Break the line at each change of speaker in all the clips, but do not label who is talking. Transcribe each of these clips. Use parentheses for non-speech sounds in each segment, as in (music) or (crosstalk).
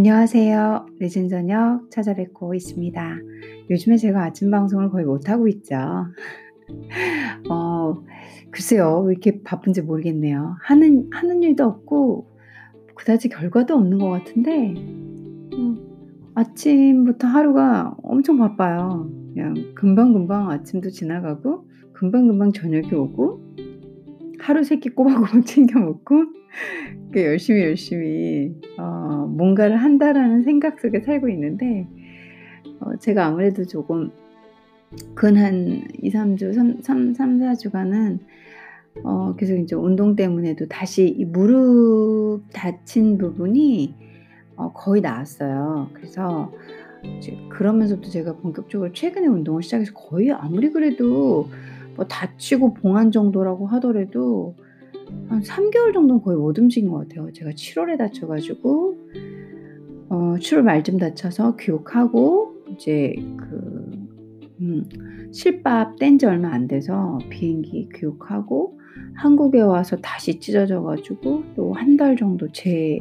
안녕하세요. 늦은 저녁 찾아뵙고 있습니다. 요즘에 제가 아침 방송을 거의 못하고 있죠. (laughs) 어, 글쎄요. 왜 이렇게 바쁜지 모르겠네요. 하는, 하는 일도 없고, 그다지 결과도 없는 것 같은데, 음, 아침부터 하루가 엄청 바빠요. 그냥 금방금방 아침도 지나가고, 금방금방 저녁이 오고, 하루 세 끼 꼬박꼬박 (laughs) 챙겨 먹고 열심히 열심히 어 뭔가를 한다라는 생각 속에 살고 있는데 어 제가 아무래도 조금 근한 2-3 주, 3 3 3-4 주간은 어 계속 인제 운동 때문에도 다시 이 무릎 다친 부분이 어 거의 나았어요. 그래서 이제 그러면서도 제가 본격적으로 최근에 운동을 시작해서 거의 아무리 그래도 뭐 다치고 봉한 정도라고 하더라도 한 3 개월 정도는 거의 못 움직인 것 같아요. 제가 7 월에 다쳐 가지고 어 7월 말쯤 다쳐서 귀국하고 이제 그 음 실밥 뗀 지 얼마 안 돼서 비행기 귀국하고 한국에 와서 다시 찢어져 가지고 또1달 정도 재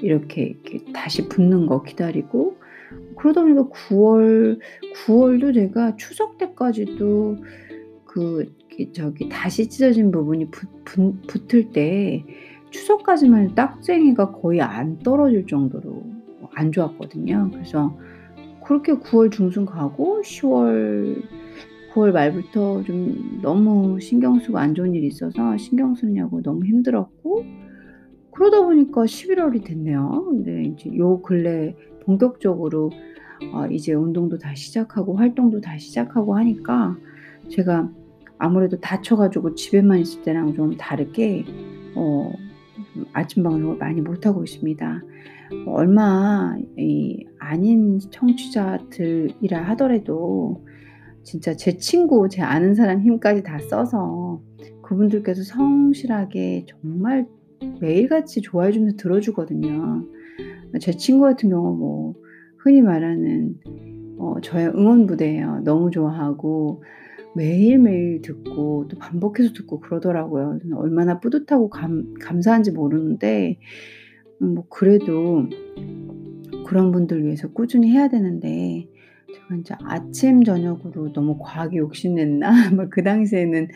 이렇게, 이렇게 다시 붙는 거 기다리고 그러다 보니까 9월 9 월도 제가 추석 때까지도 그 저기 다시 찢어진 부분이 붙붙 붙을 때 추석까지만 해도 딱쟁이가 거의 안 떨어질 정도로 안 좋았거든요. 그래서 그렇게 9월 중순 가고 10월 9월 말부터 좀 너무 신경 쓰고 안 좋은 일이 있어서 신경 쓰느냐고 너무 힘들었고 그러다 보니까 11 월이 됐네요. 근데 인제 요 근래 본격적으로 어 이제 운동도 다시 시작하고 활동도 다시 시작하고 하니까 제가 아무래도 다쳐 가지고 집에만 있을 때랑 좀 다르게 어 아침 방송을 많이 못하고 있습니다. 뭐 얼마 이 아닌 청취자들이라 하더라도 진짜 제 친구, 제 아는 사람 힘까지 다 써서 그분들께서 성실하게 정말 매일같이 좋아해 주면서 들어 주거든요. 제 친구 같은 경우 뭐 흔히 말하는 어 저의 응원 부대예요. 너무 좋아하고 매일매일 듣고 또 반복해서 듣고 그러더라고요. 얼마나 뿌듯하고 감 감사한지 모르는데 음뭐 그래도 그런 분들 위해서 꾸준히 해야 되는데 제가 인제 아침 저녁으로 너무 과하게 욕심냈나? 막 (laughs) 그 당시에는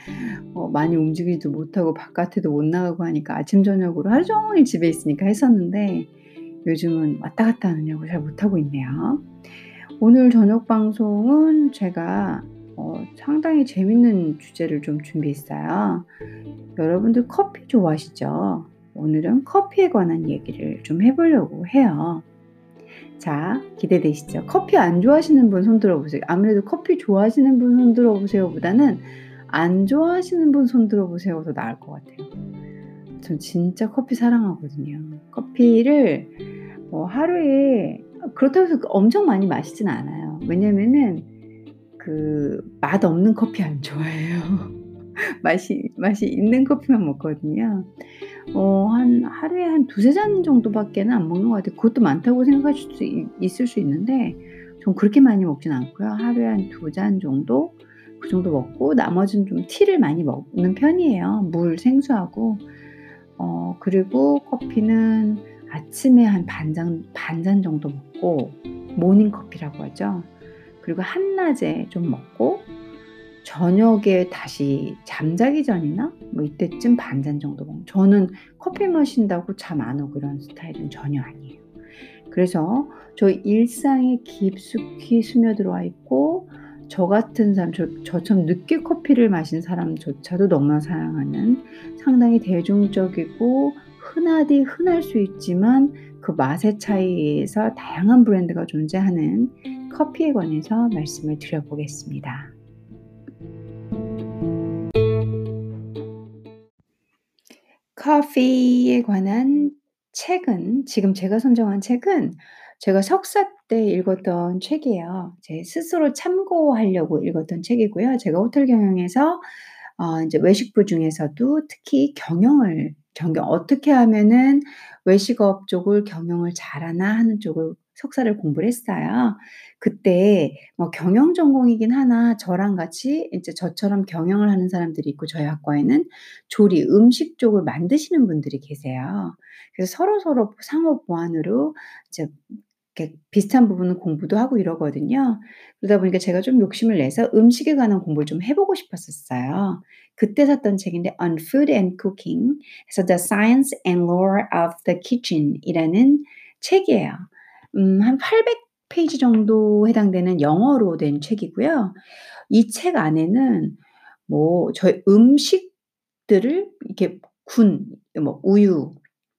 어 많이 움직이지도 못하고 바깥에도 못 나가고 하니까 아침 저녁으로 하루 종일 집에 있으니까 했었는데 요즘은 왔다 갔다 하느냐고 잘 못하고 있네요. 오늘 저녁 방송은 제가 어 상당히 재밌는 주제를 좀 준비했어요. 여러분들 커피 좋아하시죠? 오늘은 커피에 관한 얘기를 좀 해 보려고 해요. 자, 기대되시죠? 커피 안 좋아하시는 분 손 들어 보세요. 아무래도 커피 좋아하시는 분 손 들어 보세요 보다는 안 좋아하시는 분 손 들어 보세요가 더 나을 것 같아요. 전 진짜 커피 사랑하거든요. 커피를 뭐 하루에 그렇다고 해서 엄청 많이 마시진 않아요. 왜냐면은 그 맛 없는 커피 안 좋아해요. (laughs) 맛이 맛이 있는 커피만 먹거든요. 어 한 하루에 한2-3잔 정도밖에는 안 먹는 것 같아요. 그것도 많다고 생각하실 수있 있을 수 있는데 전 그렇게 많이 먹진 않고요. 하루에 한2잔 정도 그 정도 먹고 나머지는 좀 티를 많이 먹는 편이에요. 물 생수하고. 어 그리고 커피는 아침에 한 반잔 반잔 정도 먹고 모닝 커피라고 하죠. 그리고 한낮에 좀 먹고 저녁에 다시 잠자기 전이나 뭐 이때쯤 반잔 정도 먹는 저는 커피 마신다고 잠 안 오고 이런 스타일은 전혀 아니에요. 그래서 저희 일상에 깊숙이 스며들어와 있고 저 같은 사람 저 저처럼 늦게 커피를 마신 사람조차도 너무나 사랑하는 상당히 대중적이고 흔하디 흔할 수 있지만 그 맛의 차이에서 다양한 브랜드가 존재하는 커피에 관해서 말씀을 드려 보겠습니다. 커피에 관한 책은 지금 제가 선정한 책은 제가 석사 때 읽었던 책이에요. 제 스스로 참고하려고 읽었던 책이고요. 제가 호텔 경영에서 어 인제 외식부 중에서도 특히 경영을 경영 어떻게 하면은 외식업 쪽을 경영을 잘하나 하는 쪽을 석사를 공부를 했어요. 그때 뭐 경영 전공이긴 하나 저랑 같이 이제 저처럼 경영을 하는 사람들이 있고 저희 학과에는 조리, 음식 쪽을 만드시는 분들이 계세요. 그래서 서로 서로 상호 보완으로 이제 비슷한 부분은 공부도 하고 이러거든요. 그러다 보니까 제가 좀 욕심을 내서 음식에 관한 공부를 좀 해 보고 싶었었어요. 그때 샀던 책인데 On Food and Cooking 그래서 The Science and Lore of the Kitchen 이라는 책이에요. 음 한 800 페이지 정도 해당되는 영어로 된 책이고요. 이 책 안에는 뭐 저희 음식들을 이렇게 군 뭐 우유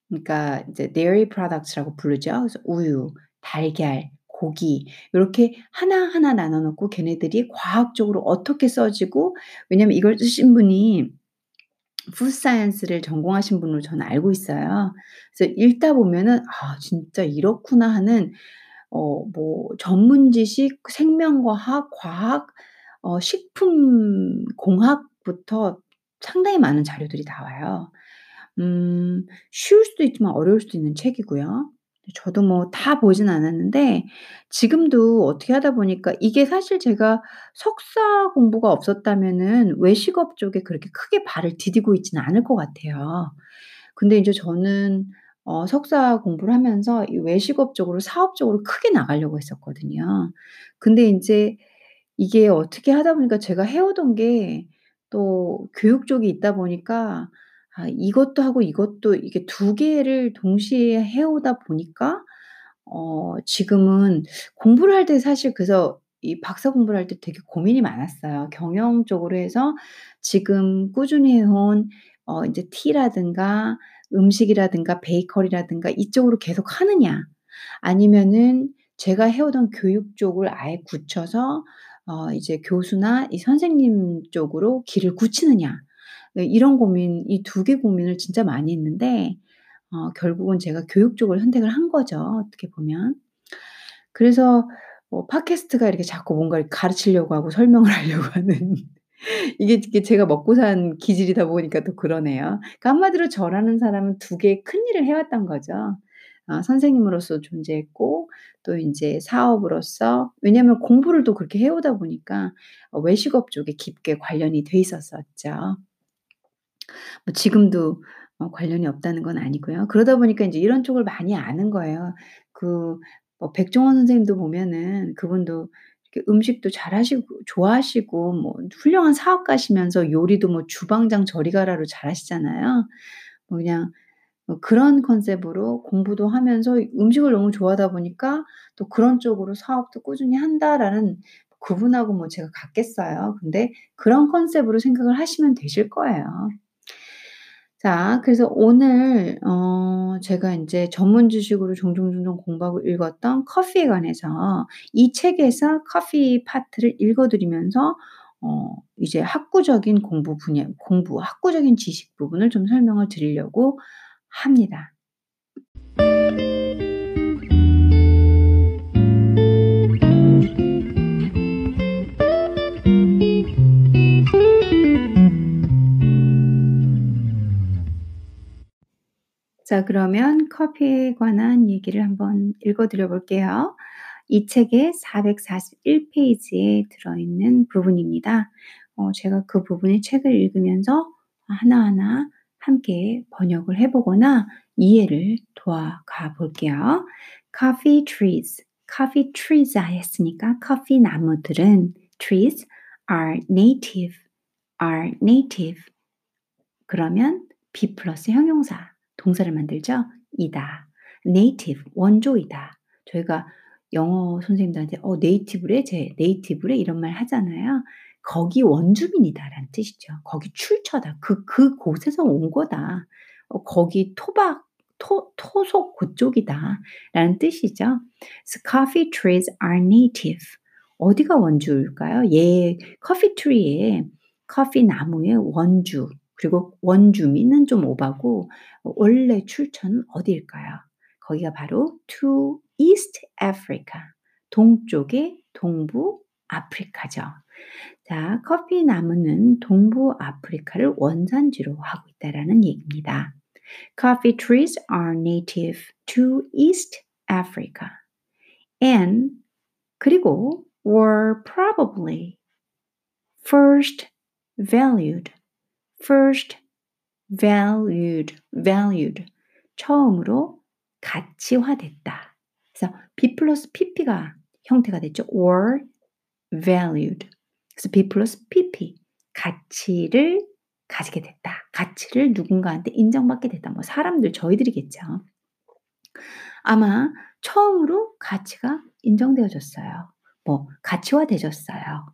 그러니까 이제 dairy products라고 부르죠. 그래서 우유, 달걀, 고기 요렇게 하나하나 나눠 놓고 걔네들이 과학적으로 어떻게 써지고 왜냐면 이걸 쓰신 분이 food science를 전공하신 분으로 저는 알고 있어요. 그래서 읽다 보면은 '아 진짜 이렇구나.' 하는 어 뭐 전문 지식, 생명과학, 과학, 어 식품 공학부터 상당히 많은 자료들이 나와요. 음 쉬울 수도 있지만 어려울 수도 있는 책이고요. 저도 뭐 다 보진 않았는데 지금도 어떻게 하다 보니까 이게 사실 제가 석사 공부가 없었다면은 외식업 쪽에 그렇게 크게 발을 디디고 있지는 않을 것 같아요. 근데 인제 저는 어 석사 공부를 하면서 이 외식업 쪽으로 사업적으로 크게 나가려고 했었거든요. 근데 인제 이게 어떻게 하다 보니까 제가 해 오던 게 또 교육 쪽이 있다 보니까 아 이것도 하고 이것도 이게 두 개를 동시에 해 오다 보니까 어 지금은 공부를 할 때 사실 그래서 이 박사 공부를 할 때 되게 고민이 많았어요. 경영 쪽으로 해서 지금 꾸준히 해온 어 인제 티라든가 음식이라든가 베이커리라든가 이쪽으로 계속 하느냐 아니면은 제가 해 오던 교육 쪽을 아예 굳혀서 어 이제 교수나 이 선생님 쪽으로 길을 굳히느냐. 네 이런 고민 이 두 개 고민을 진짜 많이 했는데 어 결국은 제가 교육 쪽을 선택을 한 거죠 어떻게 보면. 그래서 뭐 팟캐스트가 이렇게 자꾸 뭔가를 가르치려고 하고 설명을 (laughs) 하려고 하는 (laughs) 이게 이게 제가 먹고 산 기질이다 보니까 또 그러네요. 그러니까 한마디로 저라는 사람은 두 개의 큰 일을 해 왔던 거죠. 어 선생님으로서 존재했고 또 인제 사업으로서 왜냐면 공부를 또 그렇게 해 오다 보니까 어 외식업 쪽에 깊게 관련이 돼 있었었죠. 뭐 지금도 어 관련이 없다는 건 아니고요. 그러다 보니까 인제 이런 쪽을 많이 아는 거예요. 그 뭐 백종원 선생님도 보면은 그분도 이렇게 음식도 잘하시고 좋아하시고 뭐 훌륭한 사업가시면서 요리도 뭐 주방장 저리 가라로 잘하시잖아요. 뭐 그냥 뭐 그런 컨셉으로 공부도 하면서 음식을 너무 좋아하다 보니까 또 '그런 쪽으로 사업도 꾸준히 한다.'라는 그분하고 뭐 제가 같겠어요. 근데 그런 컨셉으로 생각을 하시면 되실 거예요. 자 그래서 오늘 어 제가 인제 전문 지식으로 종종 종종 공부하고 읽었던 커피에 관해서 이 책에서 커피 파트를 읽어 드리면서 어 이제 학구적인 공부 분야 공부 학구적인 지식 부분을 좀 설명을 드리려고 합니다. 자 그러면 커피에 관한 얘기를 한번 읽어 드려 볼게요. 이 책의 441 페이지에 들어있는 부분입니다. 어 제가 그 부분의 책을 읽으면서 하나하나 함께 번역을 해 보거나 이해를 도와가 볼게요. Coffee trees, coffee trees 했으니까 커피 나무들은 trees are native, are native 그러면 be 플러스 형용사 동사를 만들죠. 이다. native 원조이다. 저희가 영어 선생님들한테 "어 네이티브래 쟤. 네이티브래." 이런 말 하잖아요. "거기 원주민이다."라는 뜻이죠. "거기 출처다. 그 그 곳에서 온 거다. 어 거기 토박 토 토속 그쪽이다."라는 뜻이죠. 그래서 "Coffee trees are native." 어디가 원주일까요? 예 커피 트리의 커피 나무의 원주 그리고 원주민은 좀 오바고 원래 출처는 어디일까요? 거기가 바로 to East Africa. 동쪽의 동부 아프리카죠. 자, 커피 나무는 동부 아프리카를 원산지로 하고 있다라는 얘기입니다. Coffee trees are native to East Africa. and 그리고 were probably first valued, first valued, valued. 처음으로 가치화됐다. 그래서 B 플러스 PP가 형태가 됐죠. or valued. 그래서 B 플러스 PP. 가치를 가지게 됐다. 가치를 누군가한테 인정받게 됐다. 뭐 사람들 저희들이겠죠. 아마 처음으로 가치가 인정되어졌어요. 뭐 가치화 되졌어요.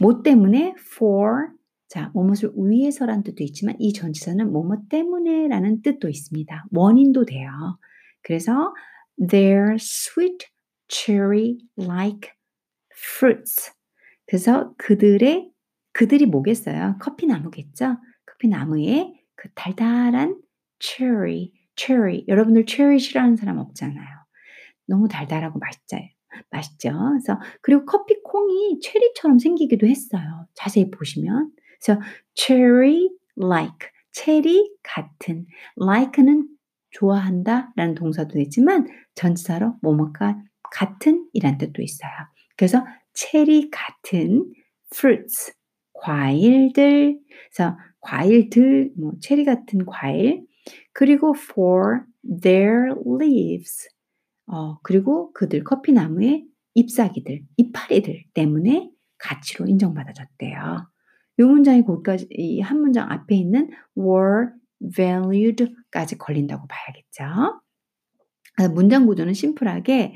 뭐 때문에 for 자, 뭐뭇을 위해서란 뜻도 있지만 이 전치사는 뭐뭐 때문에라는 뜻도 있습니다. 원인도 돼요. 그래서 their sweet cherry like fruits. 그래서 그들의 그들이 뭐겠어요? 커피 나무겠죠? 커피 나무에 그 달달한 cherry, cherry. 여러분들 cherry 싫어하는 사람 없잖아요. 너무 달달하고 맛있죠. 맛있죠. 그래서 그리고 커피 콩이 체리처럼 생기기도 했어요. 자세히 보시면. 그래서 cherry like 체리 같은 like는 좋아한다 라는 동사도 되지만 전치사로 뭐뭐가 같은 이란 뜻도 있어요. 그래서 체리 같은 fruits 과일들 그래서 과일들 뭐 체리 같은 과일 그리고 for their leaves 어, 그리고 그들 커피 나무의 잎사귀들 이파리들 때문에 가치로 인정받아졌대요. 이 문장이 거기까지 이 한 문장 앞에 있는 were valued까지 걸린다고 봐야겠죠. 문장 구조는 심플하게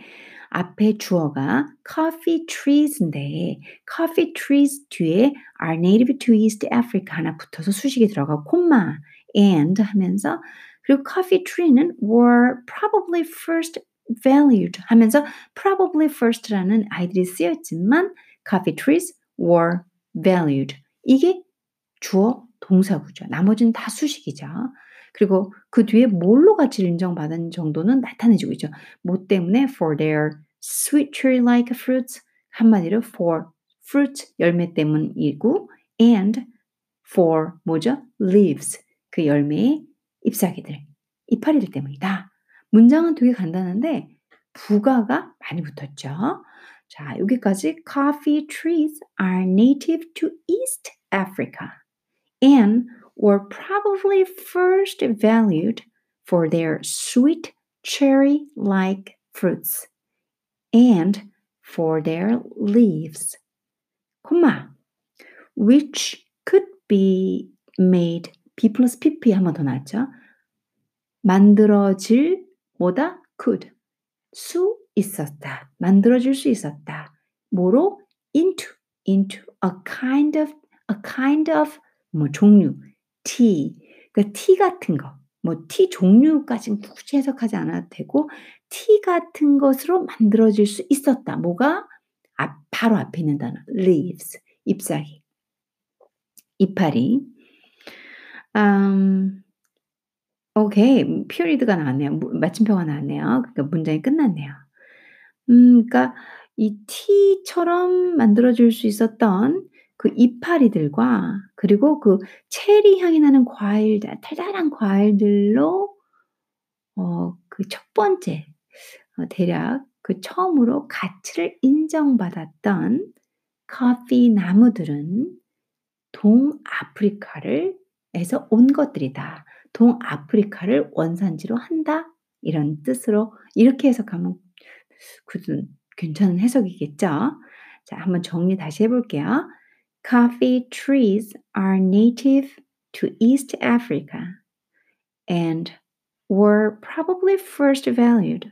앞에 주어가 coffee trees인데 coffee trees 뒤에 are native to East Africa 하나 붙어서 수식이 들어가고 콤마 and 하면서 그리고 coffee tree는 were probably first valued 하면서 probably first라는 아이들이 쓰였지만 coffee trees were valued 이게 주어 동사구죠. 나머지는 다 수식이죠. 그리고 그 뒤에 뭘로 가치를 인정받은 정도는 나타내주고 있죠. 뭐 때문에 for their sweet cherry-like fruits 한마디로 for fruit 열매 때문이고 and for 뭐죠? leaves 그 열매의 잎사귀들 이파리들 때문이다. 문장은 되게 간단한데 부가가 많이 붙었죠. 자, 여기까지 coffee trees are native to East Africa and were probably first valued for their sweet cherry-like fruits and for their leaves, comma, which could be made B 플러스 PP 한 번 더 나왔죠. 만들어질 뭐다? could 수 있었다. 만들어질 수 있었다. 뭐로? into, into a kind of, a kind of 뭐 종류, tea. 그러니까 티 같은 거. 뭐 티 종류까지는 굳이 해석하지 않아도 되고 티 같은 것으로 만들어질 수 있었다. 뭐가? 앞, 바로 앞에 있는 단어. leaves. 잎사귀. 이파리. 음, 오케이. 피어리드가 나왔네요. 마침표가 나왔네요. 그러니까 문장이 끝났네요. 음 그러니까 이 티처럼 만들어질 수 있었던 그 이파리들과 그리고 그 체리 향이 나는 과일들 달달한 과일들로 어 그 첫 번째 어 대략 그 처음으로 가치를 인정받았던 커피 나무들은 동아프리카를 에서 온 것들이다. 동아프리카를 원산지로 한다. 이런 뜻으로 이렇게 해석하면 그든 괜찮은 해석이겠죠. 자, 한번 정리 다시 해볼게요. Coffee trees are native to East Africa and were probably first valued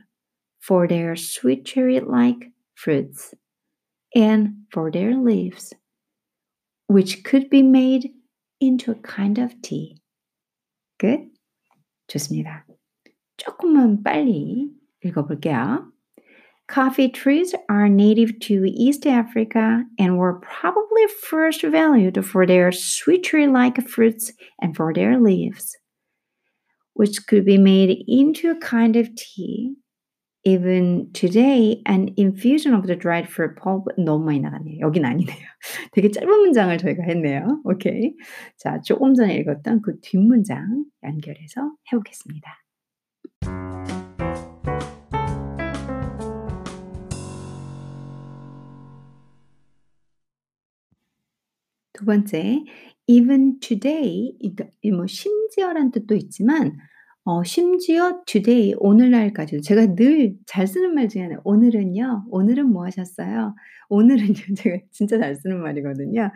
for their sweet cherry-like fruits and for their leaves, which could be made into a kind of tea. 끝. 좋습니다. 조금만 빨리 읽어볼게요. Coffee trees are native to East Africa and were probably first valued for their sweet tree like fruits and for their leaves, which could be made into a kind of tea. Even today, an infusion of the dried fruit pulp 너무 많이 나갔네요. 여긴 아니네요. (laughs) 되게 짧은 문장을 저희가 했네요. 오케이. 자, 조금 전에 읽었던 그 뒷문장 연결해서 해보겠습니다. 두 번째 even today 뭐 심지어란 뜻도 있지만 어 심지어 today 오늘날까지도 제가 늘 잘 쓰는 말 중에 하나 오늘은요. 오늘은 뭐 하셨어요? 오늘은요. (laughs) 제가 진짜 잘 쓰는 말이거든요.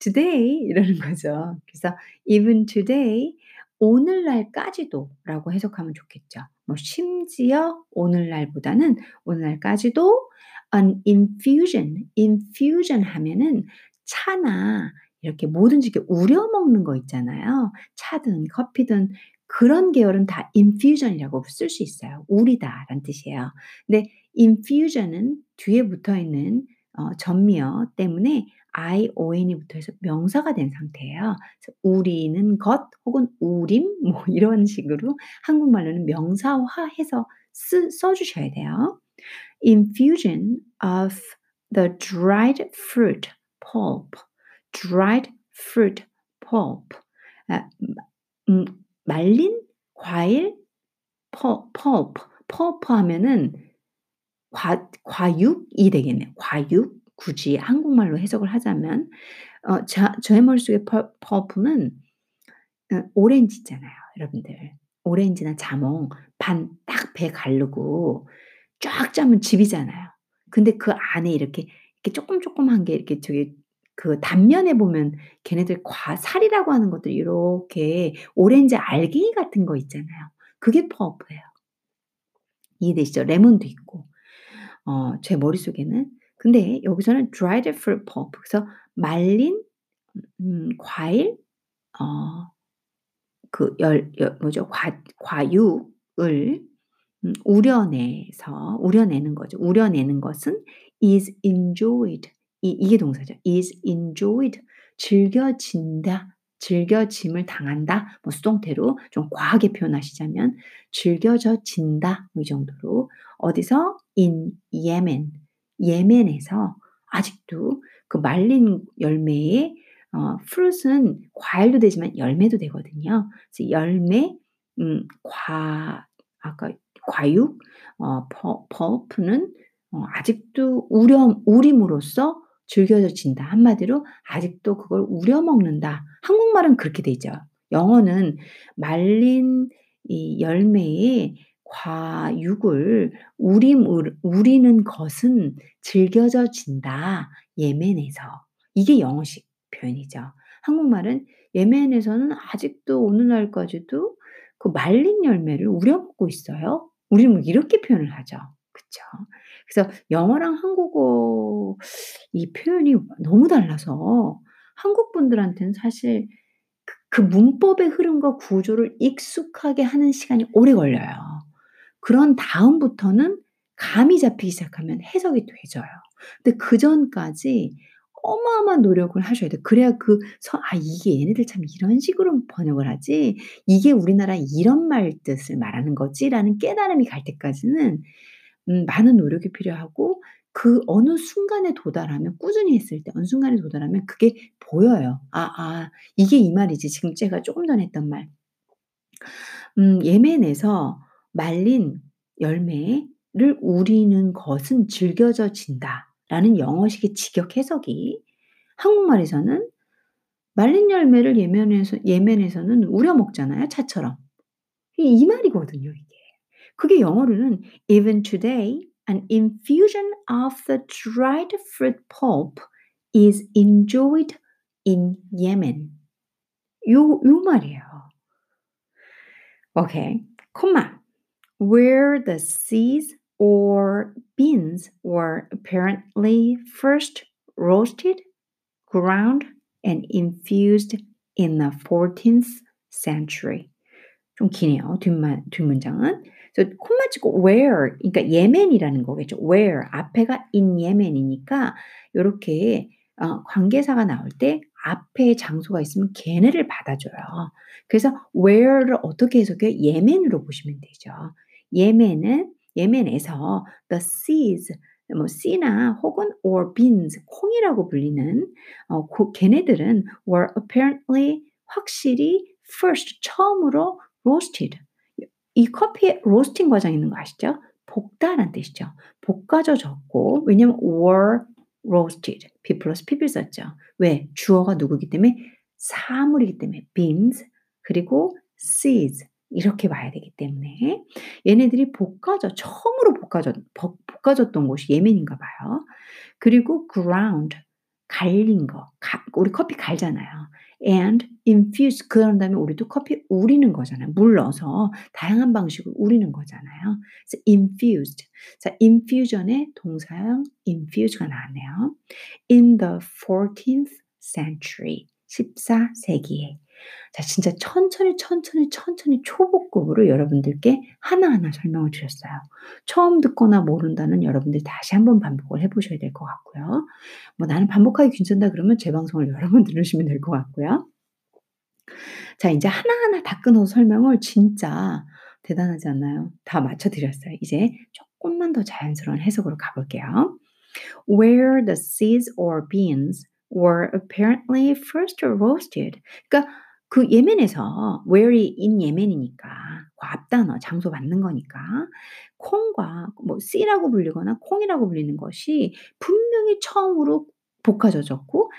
today 이러는 거죠. 그래서 even today 오늘날까지도 라고 해석하면 좋겠죠. 뭐 심지어 오늘날보다는 오늘날까지도 an infusion, infusion 하면은 차나 이렇게 뭐든지 이렇게 우려 먹는 거 있잖아요. 차든 커피든 그런 계열은 다 infusion이라고 쓸 수 있어요. 우리다라는 뜻이에요. 근데 infusion은 뒤에 붙어 있는 어 전미어 때문에 ion이 붙어서 명사가 된 상태예요. 그래서 우리는 것 혹은 우림 (laughs) 뭐 이런 식으로 한국말로는 명사화해서 쓰, 써 주셔야 돼요. Infusion of the dried fruit pulp. dried fruit pulp. 아, 음, 말린 과일 pulp. pulp 하면은 과, 과육이 되겠네요. 과육. 굳이 한국말로 해석을 하자면 어, 자, 저의 머릿속에 pulp는 어, 오렌지 있잖아요, 여러분들. 오렌지나 자몽 반 딱배 가르고 쫙 짜면 집이잖아요. 근데 그 안에 이렇게 이렇게 조금 조금한 게 이렇게 저기 그 단면에 보면 걔네들 과살이라고 하는 것들이 이렇게 오렌지 알갱이 같은 거 있잖아요. 그게 퍼프예요. 이해되시죠? 레몬도 있고. 어, 제 머릿속에는 근데 여기서는 dried fruit pulp 그래서 말린 음, 과일 어, 그 열, 열 뭐죠? 과, 과육을 음, 우려내서 우려내는 거죠. 우려내는 것은 is enjoyed 이, 이게 동사죠. is enjoyed 즐겨진다. 즐겨짐을 당한다. 뭐 수동태로 좀 과하게 표현하시자면 즐겨져진다. 뭐 이 정도로 어디서 in Yemen 예멘에서 아직도 그 말린 열매에 어, fruit은 과일도 되지만 열매도 되거든요. 그래서 열매, 음, 과 아까 과육, 어, pulp는 어, 아직도 우려 우림으로써 즐겨진다. 한마디로 아직도 그걸 우려 먹는다. 한국말은 그렇게 되죠. 영어는 말린 이 열매에 과육을 우림 우리는 것은 즐겨져 진다. 예멘에서. 이게 영어식 표현이죠. 한국말은 예멘에서는 아직도 오늘날까지도 그 말린 열매를 우려먹고 있어요. 우리는 뭐 이렇게 표현을 하죠. 그쵸? 그래서 영어랑 한국어 이 표현이 너무 달라서 한국 분들한테는 사실 그, 그 문법의 흐름과 구조를 익숙하게 하는 시간이 오래 걸려요. 그런 다음부터는 감이 잡히기 시작하면 해석이 되져요. 근데 그 전까지 어마어마한 노력을 하셔야 돼요. 그래야 그 서, 아, 이게 얘네들 참 이런 식으로 번역을 하지. 이게 우리나라 이런 말 뜻을 말하는 거지라는 깨달음이 갈 때까지는 음, 많은 노력이 필요하고 그 어느 순간에 도달하면 꾸준히 했을 때 어느 순간에 도달하면 그게 보여요. 아, 아, 이게 이 말이지. 지금 제가 조금 전에 했던 말. 음, 예멘에서 말린 열매를 우리는 것은 즐겨져진다 라는 영어식의 직역 해석이 한국말에서는 말린 열매를 예면에서 예멘에서는 우려 먹잖아요, 차처럼. 이 말이거든요, 이게. 그게 영어로는 even today an infusion of the dried fruit pulp is enjoyed in Yemen. 요, 요 말이에요. 오케이. 콤마. where the seeds or beans were apparently first roasted, ground, and infused in the 14th century. 좀 기네요. 뒷만, 뒷문장은. 그래서 콤마 찍고 where, 그러니까 예멘이라는 거겠죠. where, 앞에가 in 예멘이니까 이렇게 어, 관계사가 나올 때 앞에 장소가 있으면 걔네를 받아줘요. 그래서 where를 어떻게 해석해? 예멘으로 보시면 되죠. 예멘은 예멘에서 the seeds 뭐 씨나 혹은 or beans 콩이라고 불리는 어, 고, 걔네들은 were apparently 확실히 first 처음으로 roasted 이 커피에 로스팅 과정 있는 거 아시죠? 볶다란 뜻이죠. 볶아져 졌고 왜냐면 were roasted be 플러스 pp를 썼죠. 왜? 주어가 누구기 때문에 사물이기 때문에 beans 그리고 seeds 이렇게 봐야 되기 때문에 얘네들이 볶아져 처음으로 볶아져 볶아졌던 곳이 예멘인가 봐요. 그리고 ground 갈린 거 가, 우리 커피 갈잖아요. And infuse 그런 다음에 우리도 커피 우리는 거잖아요. 물 넣어서 다양한 방식으로 우리는 거잖아요. 그래서 infused. 자, infusion의 동사형 infuse가 나왔네요. In the 14th century. 14세기에. 자, 진짜 천천히, 천천히, 천천히 초보급으로 여러분들께 하나하나 설명을 드렸어요. 처음 듣거나 모른다는 여러분들 다시 한번 반복을 해보셔야 될 것 같고요. 뭐 나는 반복하기 괜찮다 그러면 제 방송을 (laughs) 여러 번 들으시면 될 것 같고요. 자, 이제 하나하나 다 끊어서 설명을 진짜 대단하지 않나요? 다 맞춰드렸어요. 이제 조금만 더 자연스러운 해석으로 가볼게요. Where the seeds or beans were apparently first roasted. 그러니까 그 예멘에서 where이 in 예멘이니까 그 앞단어 장소 맞는 거니까 콩과 뭐 씨라고 불리거나 콩이라고 불리는 것이 분명히 처음으로 볶아져졌고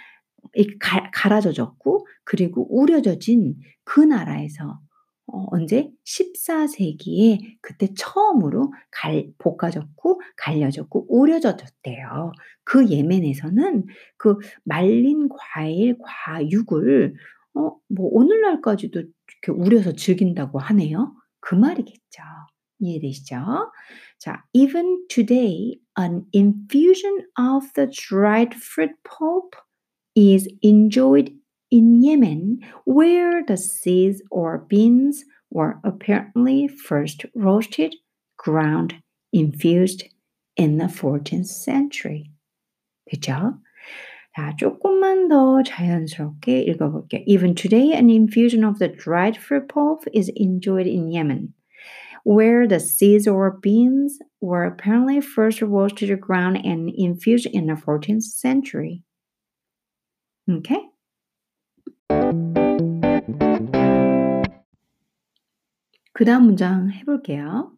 갈아져졌고 그리고 우려져진 그 나라에서 어, 언제 14세기에 그때 처음으로 갈, 볶아졌고 갈려졌고 우려졌대요. 그 예멘에서는 그 말린 과일, 과육을 어, 뭐 오늘날까지도 이렇게 우려서 즐긴다고 하네요. 그 말이겠죠. 이해되시죠? 자, even today, an infusion of the dried fruit pulp is enjoyed in Yemen, where the seeds or beans were apparently first roasted, ground, infused in the 14th century. 그죠? 자, 조금만 더 자연스럽게 읽어볼게요. Even today, an infusion of the dried fruit pulp is enjoyed in Yemen, where the seeds or beans were apparently first roasted to ground and infused in the 14th century. Okay? 그 다음 문장 해볼게요.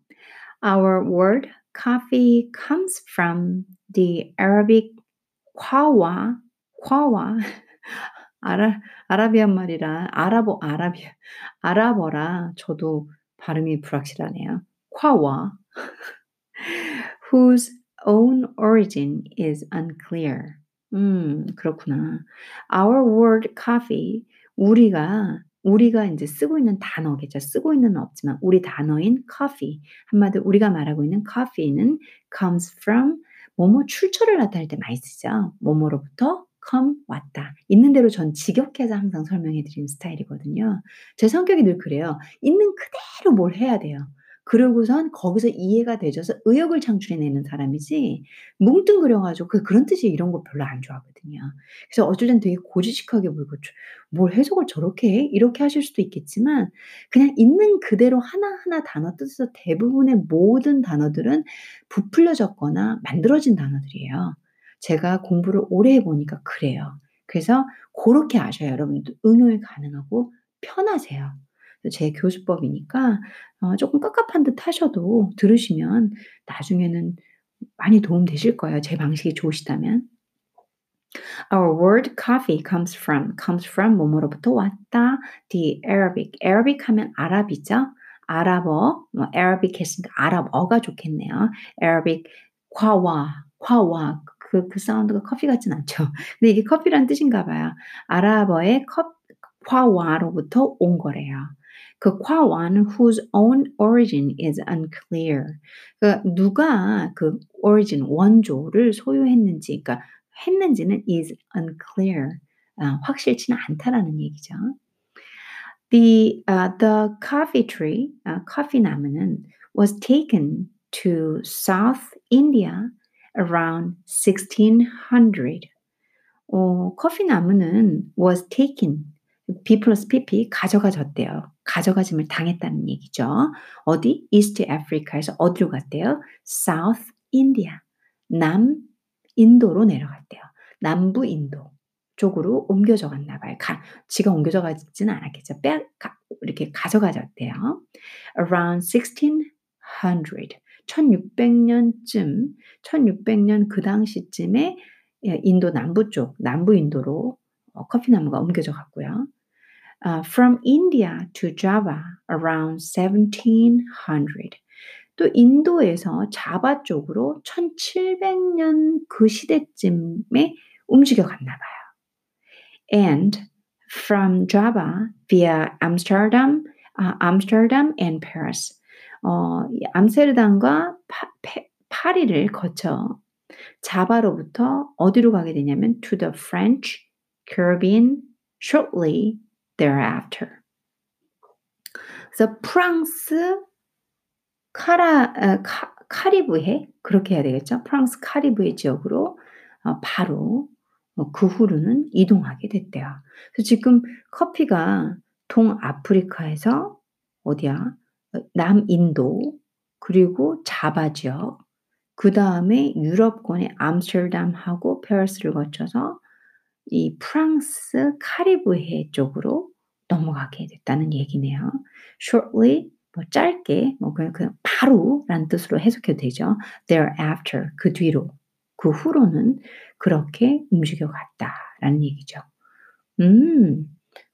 Our word coffee comes from the Arabic 과 와 과와 아라 아라비안 말이라 아랍어 아라비아 아랍어라 저도 발음이 불확실하네요. 과와 whose own origin is unclear. 음, 그렇구나. Our word coffee 우리가 우리가 인제 쓰고 있는 단어겠죠. 쓰고 있는 없지만 우리 단어인 coffee 한마디로 우리가 말하고 있는 coffee는 comes from 뭐뭐 출처를 나타낼 때 많이 쓰죠. 뭐뭐로부터 come 왔다. 있는 대로 전 직역해서 항상 설명해 드리는 스타일이거든요. 제 성격이 늘 그래요. 있는 그대로 뭘 해야 돼요. 그러고선 거기서 이해가 되져서 의욕을 창출해내는 사람이지 뭉뚱그려 가지고 그 그런 뜻이 이런 거 별로 안 좋아하거든요. 그래서 어쩔 땐 되게 고지식하게 물고 뭘 해석을 저렇게 해? 이렇게 하실 수도 있겠지만 그냥 있는 그대로 하나하나 단어 뜻에서 대부분의 모든 단어들은 부풀려졌거나 만들어진 단어들이에요. 제가 공부를 오래 해 보니까 그래요. 그래서 고렇게 아셔야 여러분도 응용이 가능하고 편하세요. 제 교수법이니까 어 쪼끔 깝깝한 듯 하셔도 들으시면 나중에는 많이 도움 되실 거예요, 제 방식이 좋으시다면. Our word coffee comes from, comes from 뭐뭐로부터 왔다. The Arabic. Arabic 하면 아랍이죠. 아랍어, 뭐 Arabic 했으니까 아랍어가 좋겠네요. Arabic 과와, 과와 그, 그 사운드가 커피 같진 않죠. (laughs) 근데 이게 커피란 뜻인가 봐요. 아랍어의 컵, 과와로부터 온 거래요. 그 과와는 whose own origin is unclear. 그러니까 누가 그 origin 원조를 소유했는지, 그러니까 했는지는 is unclear. 아, 확실치는 않다라는 얘기죠. The uh, the coffee tree, uh, 커피 나무는 was taken to South India around 1600. 어, 커피 나무는 was taken 플러스 PP 가져가졌대요. 가져가짐을 당했다는 얘기죠. 어디? 이스트 아프리카에서 어디로 갔대요? South India. 남 인도로 내려갔대요. 남부 인도 쪽으로 옮겨져 갔나 봐요. 가, 지가 옮겨져 가지는 않았겠죠. 빼, 가, 이렇게 가져가졌대요. Around 1600. 1600년쯤, 1600년 그 당시쯤에 예 인도 남부 쪽 남부 인도로 어 커피 나무가 옮겨져 갔고요. Uh, from India to Java around 1700. 또 인도에서 자바 쪽으로 1700년 그 시대쯤에 움직여 갔나 봐요. And from Java via Amsterdam, uh, Amsterdam and Paris. 어, 암스테르담과 파, 페, 파리를 거쳐 자바로부터 어디로 가게 되냐면 to the French Caribbean shortly thereafter. 그래서 프랑스 카라 어, 카, 카리브해 그렇게 해야 되겠죠. 프랑스 카리브해 지역으로 어, 바로 어, 그 후로는 이동하게 됐대요. 그래서 지금 커피가 동아프리카에서 어디야? 남인도 그리고 자바 지역 그 다음에 유럽권의 암스테르담하고 페르스를 거쳐서 이 프랑스 카리브해 쪽으로 넘어가게 됐다는 얘기네요. shortly 뭐 짧게 뭐 그냥, 그냥 바로란 뜻으로 해석해도 되죠. thereafter 그 뒤로 그 후로는 그렇게 움직여 갔다라는 얘기죠. 음,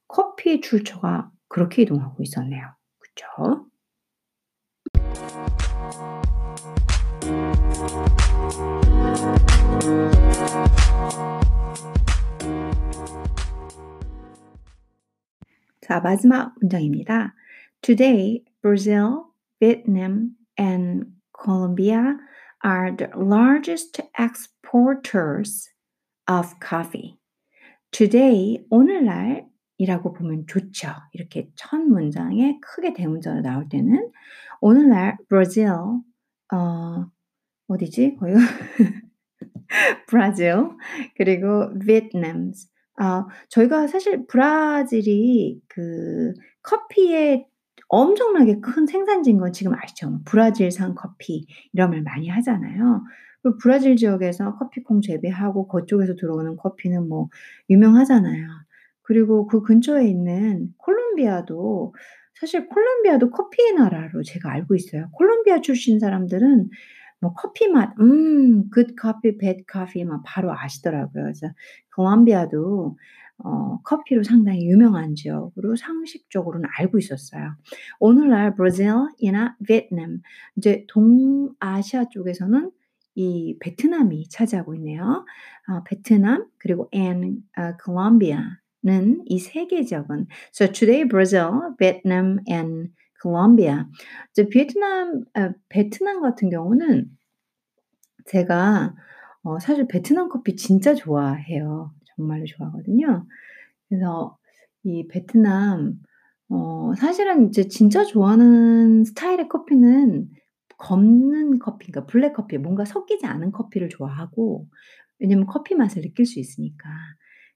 커피의 출처가 그렇게 이동하고 있었네요. 그쵸? 자, 마지막 문장입니다. Today, Brazil, Vietnam, and Colombia are the largest exporters of coffee. Today, 오늘날 이라고 보면 좋죠. 이렇게 첫 문장에 크게 대문자로 나올 때는 오늘날 브라질 어 어디지? 거기가 (laughs) 브라질 그리고 베트남 아 저희가 사실 브라질이 그 커피의 엄청나게 큰 생산지인 건 지금 아시죠? 브라질산 커피 이런 말 많이 하잖아요. 그 브라질 지역에서 커피콩 재배하고 그쪽에서 들어오는 커피는 뭐 유명하잖아요. 그리고 그 근처에 있는 콜롬비아도 사실 콜롬비아도 커피의 나라로 제가 알고 있어요. 콜롬비아 출신 사람들은 뭐 커피 맛, 음, good coffee, bad coffee 막 바로 아시더라고요. 그래서 콜롬비아도 어, 커피로 상당히 유명한 지역으로 상식적으로는 알고 있었어요. 오늘날 브라질이나 베트남, 이제 동아시아 쪽에서는 이 베트남이 차지하고 있네요. 어, 베트남 그리고 and uh, Colombia는 이세개 지역은 so today Brazil, Vietnam and Colombia. 이제 베트남 어, 베트남 같은 경우는 제가 어, 사실 베트남 커피 진짜 좋아해요. 정말로 좋아하거든요. 그래서 이 베트남 어 사실은 이제 진짜 좋아하는 스타일의 커피는 검는 커피 그러니까 블랙 커피 뭔가 섞이지 않은 커피를 좋아하고 왜냐면 커피 맛을 느낄 수 있으니까.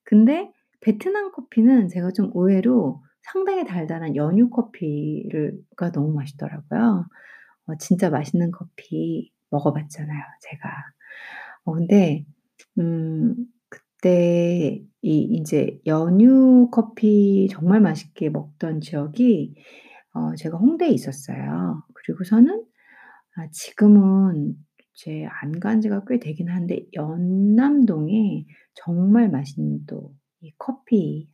근데 베트남 커피는 제가 좀 의외로 상당히 달달한 연유 커피가 너무 맛있더라고요. 어 진짜 맛있는 커피 먹어 봤잖아요 제가. 어 근데 음 그때 이 인제 연유 커피 정말 맛있게 먹던 지역이 어 제가 홍대에 있었어요. 그리고서는 아 지금은 이제 안 간 지가 꽤 되긴 한데 연남동에 정말 맛있는 또 이 커피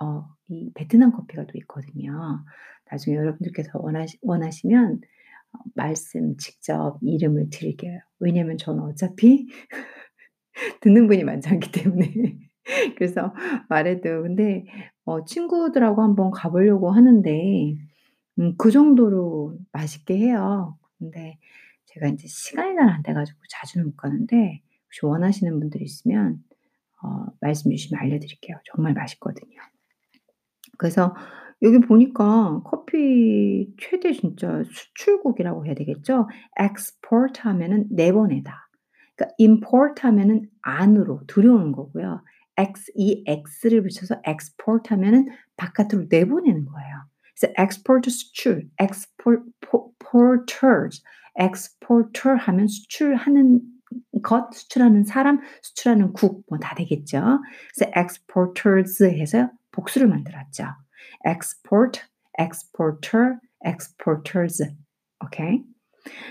어 이 베트남 커피가 또 있거든요. 나중에 여러분들께서 원하시 원하시면 어 말씀 직접 이름을 드릴게요. 왜냐면 저는 어차피 (laughs) 듣는 분이 많지 않기 때문에. (laughs) 그래서 말해도 근데 어 친구들하고 한번 가 보려고 하는데 음 그 정도로 맛있게 해요. 근데 제가 인제 시간이 잘 안 돼 가지고 자주는 못 가는데 혹시 원하시는 분들 있으면 어 말씀 주시면 알려 드릴게요. 정말 맛있거든요. 그래서 여기 보니까 커피 최대 진짜 수출국이라고 해야 되겠죠? export 하면은 내보내다. 그러니까 import 하면은 안으로 들여오는 거고요. x 이 x를 붙여서 export 하면은 바깥으로 내보내는 거예요. 그래서 export 수출, export porters, exporter 하면 수출하는 것, 수출하는 사람, 수출하는 국 뭐 다 되겠죠. 그래서 exporters 해서 복수를 만들었죠. export, exporter, exporters. 오케이?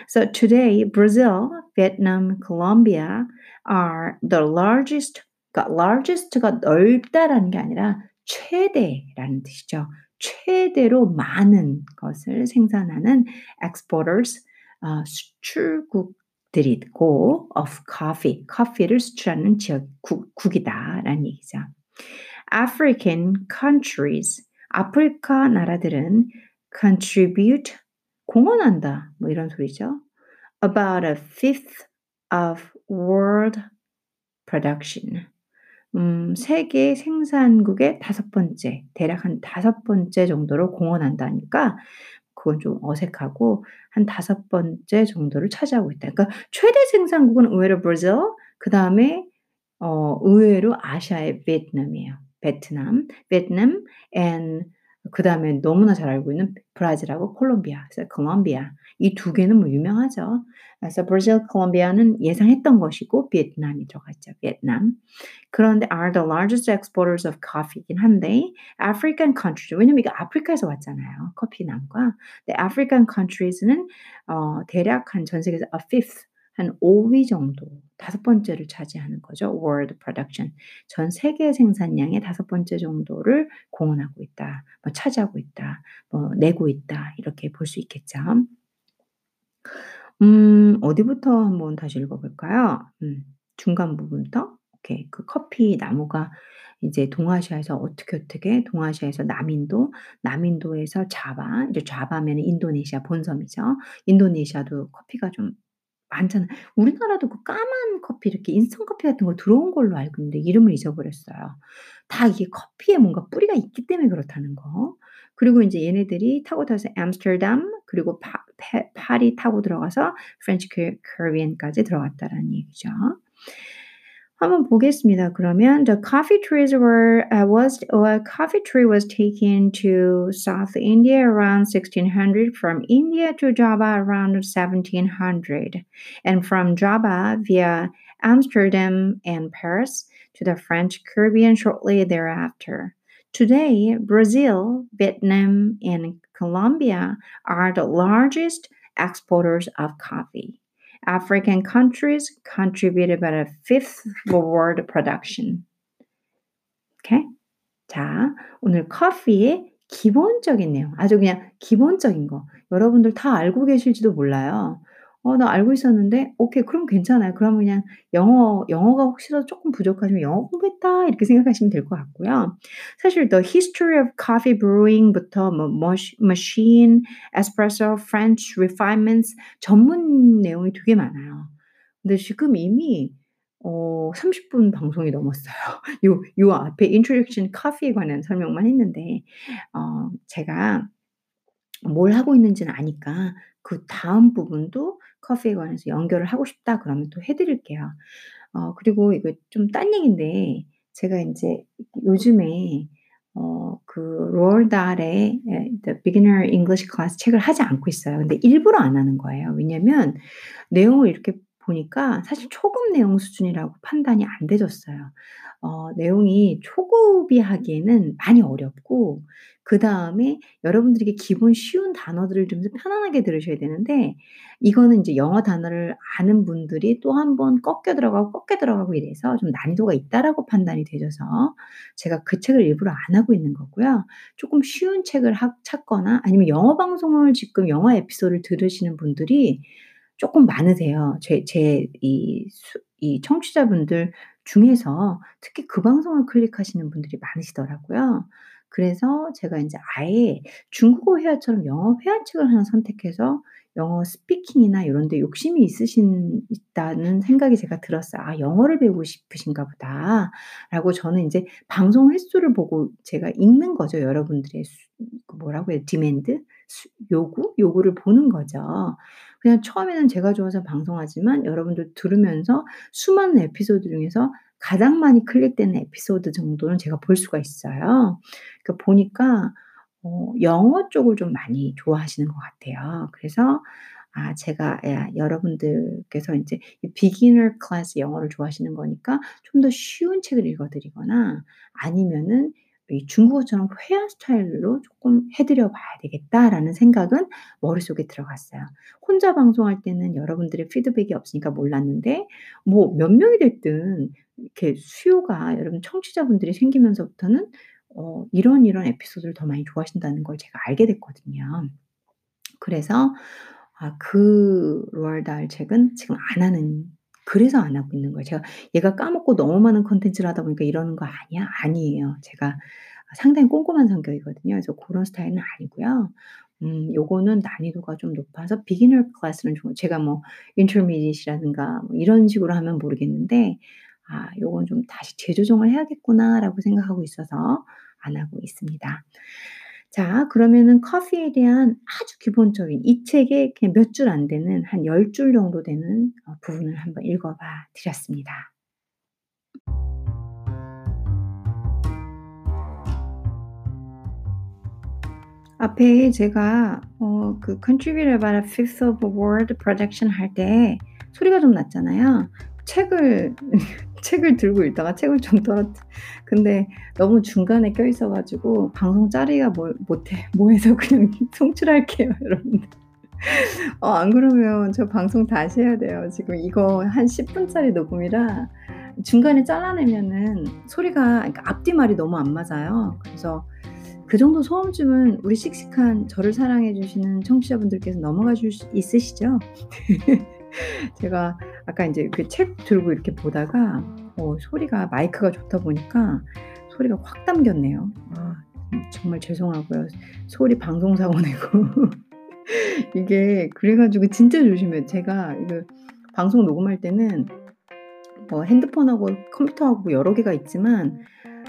So today, Brazil, Vietnam, Colombia are the largest. 그러니까 largest가 넓다라는 게 아니라 최대라는 뜻이죠. 최대로 많은 것을 생산하는 exporters, 어, 수출국 있고 of coffee, 커피를 수출하는 지역 국, 국이다라는 얘기죠. African countries, 아프리카 나라들은 contribute, 공헌한다, 뭐 이런 소리죠. About a fifth of world production. 음, 세계 생산국의 다섯 번째, 대략 한 다섯 번째 정도로 공헌한다니까 그건 좀 어색하고 한 다섯 번째 정도를 차지하고 있다. 그러니까 최대 생산국은 의외로 브라질, 그 다음에 어, 의외로 아시아의 베트남이에요. 베트남, 베트남, and 그 다음에 너무나 잘 알고 있는 브라질하고 콜롬비아, 그래서 콜롬비아 이 두 개는 뭐 유명하죠. 그래서 브라질, 콜롬비아는 예상했던 것이고 베트남이 들어갔죠. 베트남. 그런데 are the largest exporters of coffee긴 한데 African countries 왜냐면 이게 아프리카에서 왔잖아요. 커피 남과. 근데 African countries는 어, 대략 한 전 세계에서 a fifth 한 5위 정도, 다섯 번째를 차지하는 거죠. world production. 전 세계 생산량의 다섯 번째 정도를 공헌하고 있다, 뭐 차지하고 있다, 뭐 내고 있다, 이렇게 볼 수 있겠죠. 음, 어디부터 한번 다시 읽어볼까요? 음, 중간 부분부터. 오케이. 그 커피 나무가 이제 동아시아에서 어떻게 어떻게 동아시아에서 남인도, 남인도에서 자바, 이제 자바면 인도네시아 본섬이죠. 인도네시아도 커피가 좀 많잖아요. 우리나라도 그 까만 커피 이렇게 인스턴트 커피 같은 거 들어온 걸로 알고 있는데 이름을 잊어버렸어요. 다 이게 커피에 뭔가 뿌리가 있기 때문에 그렇다는 거. 그리고 인제 얘네들이 타고 타서 암스테르담 그리고 파페 파리 타고 들어가서 French Ca Caribbean까지 들어갔다라는 얘기죠. 한번 보겠습니다. 그러면 the coffee trees were uh, was a coffee tree was taken to South India around 1600 from India to Java around 1700 and from Java via Amsterdam and Paris to the French Caribbean shortly thereafter. Today, Brazil, Vietnam, and Colombia are the largest exporters of coffee. African countries contribute about a fifth of world production. Okay? 자, 오늘 커피의 기본적인 내용, 아주 그냥 기본적인 거. 여러분들 다 알고 계실지도 몰라요. 어, 나 알고 있었는데, 오케이, 그럼 괜찮아요. 그럼 그냥 영어, 영어가 혹시라도 조금 부족하시면 영어 공부했다, 이렇게 생각하시면 될 것 같고요. 사실, the history of coffee brewing부터 뭐, machine, espresso, French refinements, 전문 내용이 되게 많아요. 근데 지금 이미, 어, 30분 방송이 넘었어요. (laughs) 요, 요 앞에 introduction coffee에 관한 설명만 했는데, 어, 제가 뭘 하고 있는지는 아니까 그 다음 부분도 커피에 관해서 연결을 하고 싶다 그러면 또 해 드릴게요. 어 그리고 이거 좀 딴 얘기인데 제가 인제 요즘에 어 그 로얼 달의 예 The Beginner English Class 책을 하지 않고 있어요. 근데 일부러 안 하는 거예요. 왜냐면 내용을 이렇게 보니까 사실 초급 내용 수준이라고 판단이 안 돼졌어요. 어 내용이 초급이 하기에는 많이 어렵고 그 다음에 여러분들에게 기본 쉬운 단어들을 좀 편안하게 들으셔야 되는데 이거는 인제 영어 단어를 아는 분들이 또 한 번 꺾여 들어가고 꺾여 들어가고 이래서 좀 난이도가 있다라고 판단이 되셔서 제가 그 책을 일부러 안 하고 있는 거고요. 쪼끔 쉬운 책을 하 찾거나 아니면 영어 방송을 지금 영어 에피소드를 들으시는 분들이 쪼끔 많으세요. 제 제 이 수 이 청취자분들 중에서 특히 그 방송을 클릭하시는 분들이 많으시더라고요. 그래서 제가 인제 아예 중국어 회화처럼 영어 회화책을 하나 선택해서 영어 speaking이나 요런 데 욕심이 있으신 있다는 생각이 제가 들었어요. '아 영어를 배우고 싶으신가 보다.'라고 저는 인제 방송 횟수를 보고 제가 읽는 거죠. 여러분들의 수그 뭐라고 해야 demand? 수 요구? 요구를 보는 거죠. 그냥 처음에는 제가 좋아서 방송하지만 여러분들 들으면서 수많은 에피소드 중에서 가장 많이 클릭되는 에피소드 정도는 제가 볼 수가 있어요. 그 보니까 어 영어 쪽을 좀 많이 좋아하시는 것 같아요. 그래서 아 제가 야 여러분들께서 인제 이 비기너 클래스 영어를 좋아하시는 거니까 좀 더 쉬운 책을 읽어 드리거나 아니면은 이 중국어처럼 '회화 스타일로 쪼끔 해 드려 봐야 되겠다.'라는 생각은 머릿속에 들어갔어요. 혼자 방송할 때는 여러분들의 피드백이 없으니까 몰랐는데 뭐 몇 명이 됐든 이렇게 수요가 여러분 청취자분들이 생기면서부터는 어 이런 이런 에피소드를 더 많이 좋아하신다는 걸 제가 알게 됐거든요. 그래서 아 그 로ald 다hl 책은 지금 안 하는 그래서 안 하고 있는 거예요. 제가 '얘가 까먹고 너무 많은 콘텐츠를 하다 보니까 이러는 거 아니야?' 아니에요. 제가 상당히 꼼꼼한 성격이거든요. 그래서 고런 스타일은 아니고요. 음 요거는 난이도가 좀 높아서 비기너 클래스는 좀 제가 뭐 인터미디엇이라든가 뭐 이런 식으로 하면 모르겠는데 '아 요건 좀 다시 재조정을 해야겠구나.'라고 생각하고 있어서 안 하고 있습니다. 자 그러면은 커피에 대한 아주 기본적인 이 책에 그냥 몇 줄 안 되는 한 10줄 정도 되는 어 부분을 한번 읽어 봐 드렸습니다. 앞에 제가 어 그 contribute about a fifth of a word projection 할 때 소리가 좀 났잖아요. 책을 책을 들고 읽다가 책을 좀 떨어뜨 근데 너무 중간에 껴 있어 가지고 방송 자르기가 뭐 못해 (laughs) 뭐해서 그냥 송출할게요 (laughs) 여러분들. 어 안 그러면 저 방송 다시 해야 돼요. 지금 이거 한 10 분짜리 녹음이라 중간에 잘라내면은 소리가 그러니까 앞뒤 말이 너무 안 맞아요. 그래서 그 정도 소음쯤은 우리 씩씩한 저를 사랑해 주시는 청취자분들께서 넘어가 줄 수 있으시죠? (laughs) 제가 아까 인제 그 책 들고 이렇게 보다가 어 소리가 마이크가 좋다 보니까 소리가 확 담겼네요. 아음 정말 죄송하고요. 소리 방송 사고 내고 (laughs) 이게 그래 가지고 진짜 조심해요. 제가 이거 방송 녹음할 때는 뭐 핸드폰하고 컴퓨터하고 여러 개가 있지만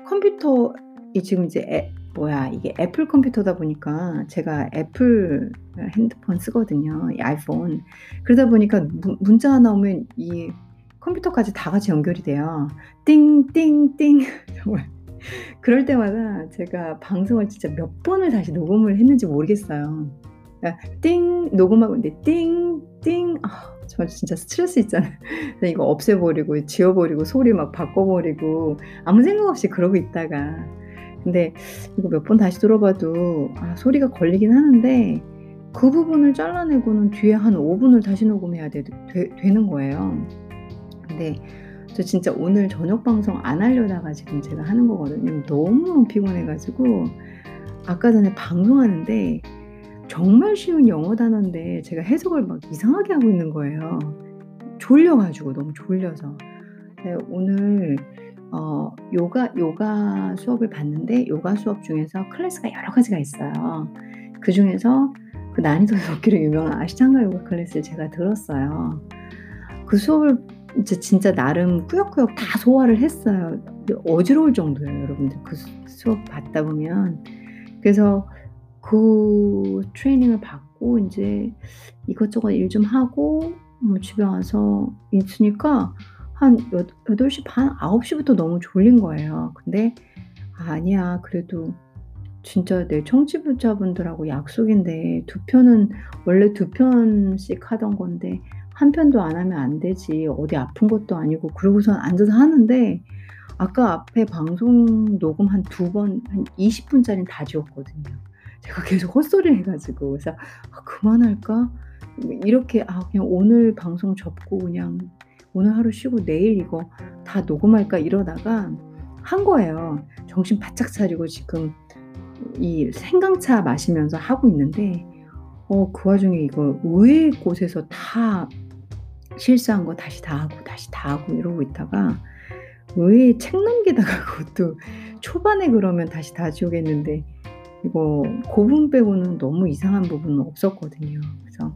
컴퓨터 이 지금 이제 애 뭐야 이게 애플 컴퓨터다 보니까 제가 애플 어 핸드폰 쓰거든요, 이 아이폰. 그러다 보니까 문 문자 하나 오면 이 컴퓨터까지 다 같이 연결이 돼요. 띵띵띵 (laughs) 정말 그럴 때마다 제가 방송을 진짜 몇 번을 다시 녹음을 했는지 모르겠어요. 그러니까 띵 녹음하고 있는데 띵띵아저 진짜 스트레스 있잖아요. 이거 없애 버리고 지워 버리고 소리 막 바꿔 버리고 아무 생각 없이 그러고 있다가 근데 이거 몇 번 다시 들어봐도 아 소리가 걸리긴 하는데 그 부분을 잘라내고는 뒤에 한 5 분을 다시 녹음해야 되되 되 는 거예요. 근데 저 진짜 오늘 저녁 방송 안 하려다가 지금 제가 하는 거거든요. 너무 피곤해 가지고 아까 전에 방송하는데 정말 쉬운 영어 단어인데 제가 해석을 막 이상하게 하고 있는 거예요. 졸려 가지고 너무 졸려서. 네 오늘 어 요가 요가 수업을 봤는데 요가 수업 중에서 클래스가 여러 가지가 있어요. 그 중에서 그 난이도 (laughs) 높기로 유명한 아쉬탕가 요가 클래스를 제가 들었어요. 그 수업을 이제 진짜 나름 꾸역꾸역 다 소화를 했어요. 어지러울 정도예요 여러분들 그수 수업 받다 보면. 그래서 그 트레이닝을 받고 인제 이것저것 일 좀 하고 뭐 집에 와서 있으니까 한여 8시 반, 9 시부터 너무 졸린 거예요. 근데 '아 니야. 그래도 진짜 내 청취자분들하고 약속인데 두 편은 원래 두 편씩 하던 건데 한 편도 안 하면 안 되지. 어디 아픈 것도 아니고.' 그러고선 앉아서 하는데 아까 앞에 방송 녹음 한 두 번 한 20 분짜리는 다 지웠거든요. 제가 계속 헛소리를 해 가지고 그래서 '아 그만할까?' 뭐 이렇게 '아 그냥 오늘 방송 접고 그냥 오늘 하루 쉬고 내일 이거 다 녹음할까?' 이러다가 한 거예요. 정신 바짝 차리고 지금 이 생강차 마시면서 하고 있는데 어 그 와중에 이거 의외의 곳에서 다 실수한 거 다시 다 하고 다시 다 하고 이러고 있다가 의외의 책 넘기다가 (laughs) 그것도 초반에 그러면 다시 다 지우겠는데 이거 고 부분 빼고는 너무 이상한 부분은 없었거든요. 그래서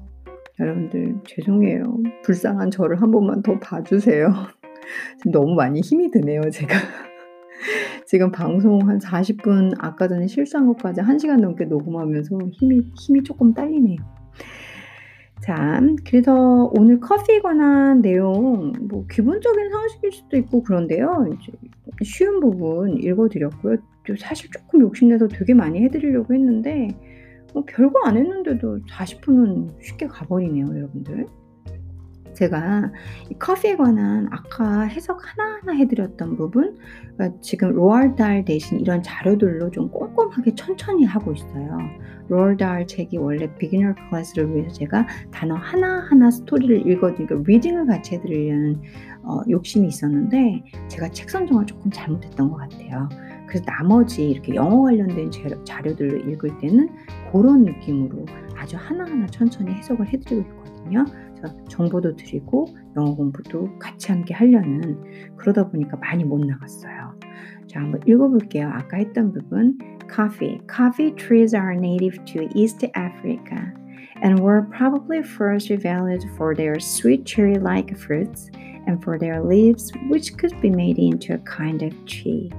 여러분들 죄송해요. 불쌍한 저를 한 번만 더 봐 주세요. (laughs) 지금 너무 많이 힘이 드네요 제가. (laughs) 지금 방송 한 40분 아까 전에 실수한 것까지 1 시간 넘게 녹음하면서 힘이 힘이 쪼끔 딸리네요. 자 그래서 오늘 커피에 관한 내용 뭐 기본적인 상식일 수도 있고 그런데요. 이제 쉬운 부분 읽어 드렸고요. 또 사실 쪼끔 욕심내서 되게 많이 해 드리려고 했는데 뭐 별거 안 했는데도 40 분은 쉽게 가 버리네요 여러분들. 제가 이 커피에 관한 아까 해석 하나하나 해 드렸던 부분 그러니까 지금 다hl 대신 이런 자료들로 좀 꼼꼼하게 천천히 하고 있어요. Dahl 책이 원래 beginner 클래스를 위해서 제가 단어 하나하나 스토리를 읽어 드리니까 reading을 같이 해 드리려는 어 욕심이 있었는데 제가 책 선정을 쪼끔 잘못했던 것 같아요. 그래서 나머지 이렇게 영어 관련된 자료 자료들을 읽을 때는 고런 느낌으로 아주 하나하나 천천히 해석을 해 드리고 있거든요. 그래서 정보도 드리고 영어 공부도 같이 함께 하려는 그러다 보니까 많이 못 나갔어요. 자, 한번 읽어 볼게요. 아까 했던 부분. Coffee. Coffee trees are native to East Africa and were probably first valued for their sweet cherry-like fruits and for their leaves, which could be made into a kind of tea.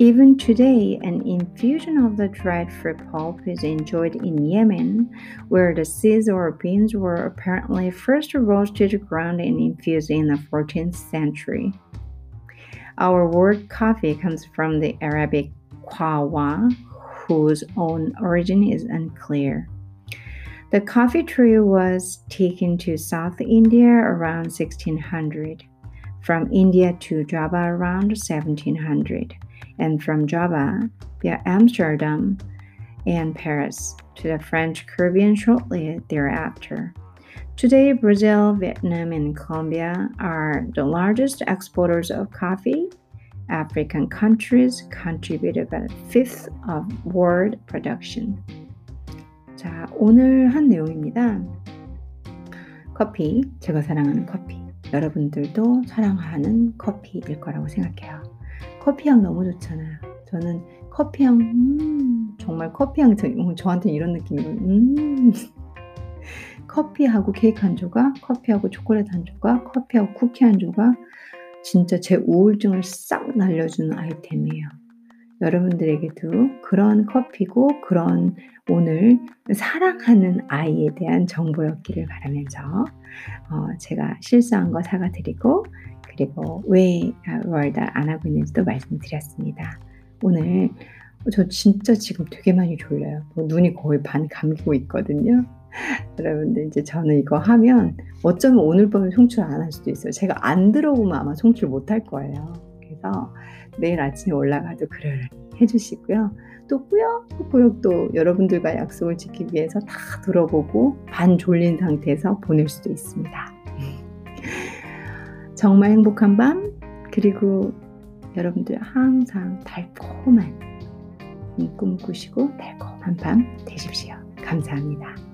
Even today, an infusion of the dried fruit pulp is enjoyed in Yemen, where the seeds or beans were apparently first roasted, ground, and infused in the 14th century. Our word coffee comes from the Arabic qawa, whose own origin is unclear. The coffee tree was taken to South India around 1600, from India to Java around 1700 and from Java via Amsterdam and Paris to the French Caribbean shortly thereafter. Today, Brazil, Vietnam, and Colombia are the largest exporters of coffee. African countries contribute about a fifth of world production. 자, 오늘 한 내용입니다. 커피, 제가 사랑하는 커피. 여러분들도 사랑하는 커피일 거라고 생각해요. 커피향 너무 좋잖아요. 저는 커피향 음, 정말 커피향 저, 어, 저한테 이런 느낌이고 음. (laughs) 커피하고 케이크 한 조각, 커피하고 초콜릿 한 조각, 커피하고 쿠키 한 조각 진짜 제 우울증을 싹 날려주는 아이템이에요. 여러분들에게도 그런 커피고 그런 오늘 사랑하는 아이에 대한 정보였기를 바라면서 어, 제가 실수한 거 사과드리고 그리고 왜 월달 안 하고 있는지도 말씀드렸습니다. 오늘 저 진짜 지금 되게 많이 졸려요. 뭐 눈이 거의 반 감기고 있거든요. (laughs) 여러분들 이제 저는 이거 하면 어쩌면 오늘 밤에 송출 안 할 수도 있어요. 제가 안 들어오면 아마 송출 못 할 거예요. 그래서 내일 아침에 올라가도 그러려니 해주시고요. 또 꾸역꾸역 또 여러분들과 약속을 지키기 위해서 다 들어보고 반 졸린 상태에서 보낼 수도 있습니다. (laughs) 정말 행복한 밤, 그리고 여러분들 항상 달콤한 꿈 꾸시고 달콤한 밤 되십시오. 감사합니다.